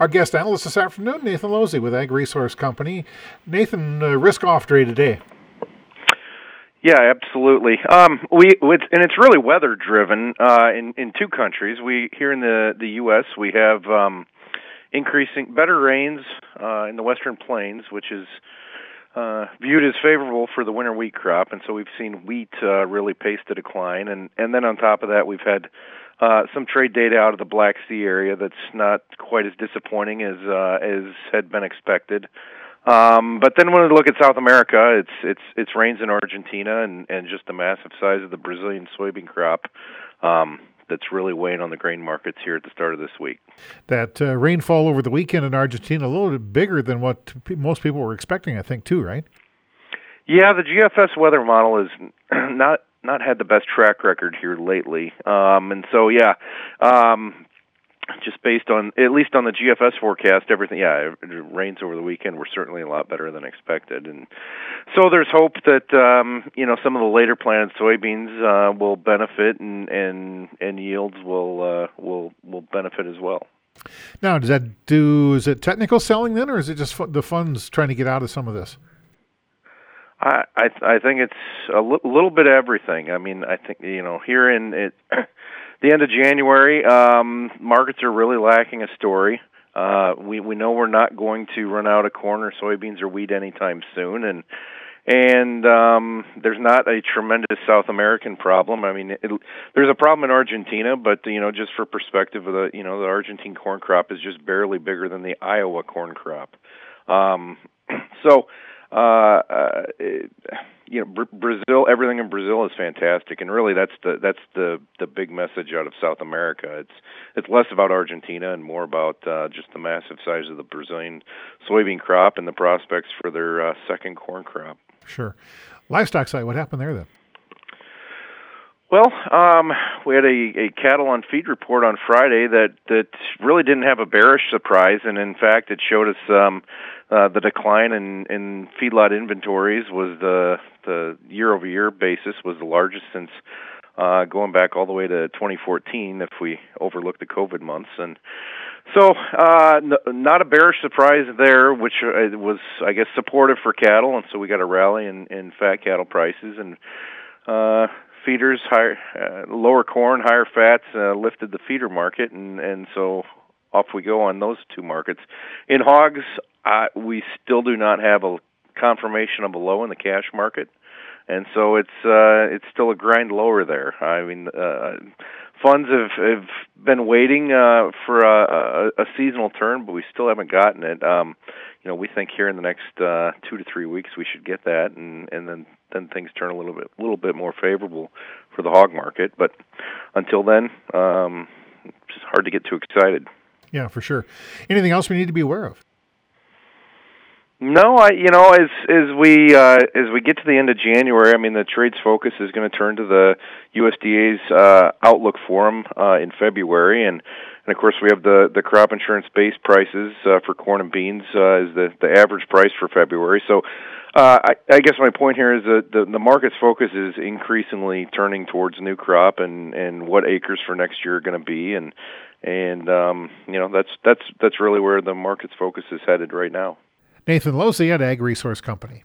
Our guest analyst this afternoon, Nathan Losey with Ag Resource Company. Nathan, uh, risk off trade today. Yeah, absolutely. Um, we it's, and it's really weather driven uh, in in two countries. We here in the the U.S. we have um, increasing better rains uh, in the Western Plains, which is uh, viewed as favorable for the winter wheat crop, and so we've seen wheat uh, really pace the decline, and and then on top of that, we've had uh, some trade data out of the Black Sea area that's not quite as disappointing as uh, as had been expected. Um, but then when we look at South America, it's it's it's rains in Argentina and and just the massive size of the Brazilian soybean crop. Um, that's really weighing on the grain markets here at the start of this week. That uh, rainfall over the weekend in Argentina a little bit bigger than what most people were expecting, I think, too, right? Yeah, the GFS weather model is not not had the best track record here lately, um, and so yeah, um, just based on at least on the GFS forecast, everything yeah, rains over the weekend were certainly a lot better than expected, and so there's hope that um, you know some of the later planted soybeans uh, will benefit and and and yields will uh, will will benefit as well. Now, does that do? Is it technical selling then, or is it just the funds trying to get out of some of this? I I, I think it's a little bit of everything. I mean, I think you know here in it, the end of January, um, markets are really lacking a story. Uh, we we know we're not going to run out of corn or soybeans or wheat anytime soon, and and um, there's not a tremendous South American problem. I mean, it, there's a problem in Argentina, but you know, just for perspective, the you know the Argentine corn crop is just barely bigger than the Iowa corn crop. Um, so uh, uh, you know, Br- Brazil, everything in Brazil is fantastic, and really that's the that's the the big message out of South America. It's it's less about Argentina and more about uh, just the massive size of the Brazilian soybean crop and the prospects for their uh, second corn crop. Sure, livestock side, what happened there then? Well, um, we had a, a cattle on feed report on Friday that that really didn't have a bearish surprise, and in fact, it showed us um, uh, the decline in, in feedlot inventories was the the year over year basis was the largest since uh, going back all the way to 2014 if we overlook the COVID months, and so uh, n- not a bearish surprise there, which uh, was I guess supportive for cattle, and so we got a rally in, in fat cattle prices. And. Uh, feeders, higher, uh, lower corn, higher fats uh, lifted the feeder market, and and so off we go on those two markets. In hogs, uh, we still do not have a confirmation of a low in the cash market, and so it's uh, it's still a grind lower there. I mean, uh, funds have have been waiting uh, for a, a, a seasonal turn, but we still haven't gotten it. Um, you know, we think here in the next uh, two to three weeks we should get that, and and then then things turn a little bit a little bit more favorable for the hog market. But until then, um, it's hard to get too excited. Yeah, for sure. Anything else we need to be aware of? No, I you know as as we uh, as we get to the end of January, I mean the trade's focus is going to turn to the USDA's uh, outlook forum uh, in February, and and of course we have the the crop insurance base prices uh, for corn and beans uh, is the the average price for February. So uh, I, I guess my point here is that the the market's focus is increasingly turning towards new crop and and what acres for next year are going to be, and and um, you know that's that's that's really where the market's focus is headed right now. Nathan Losey at Ag Resource Company.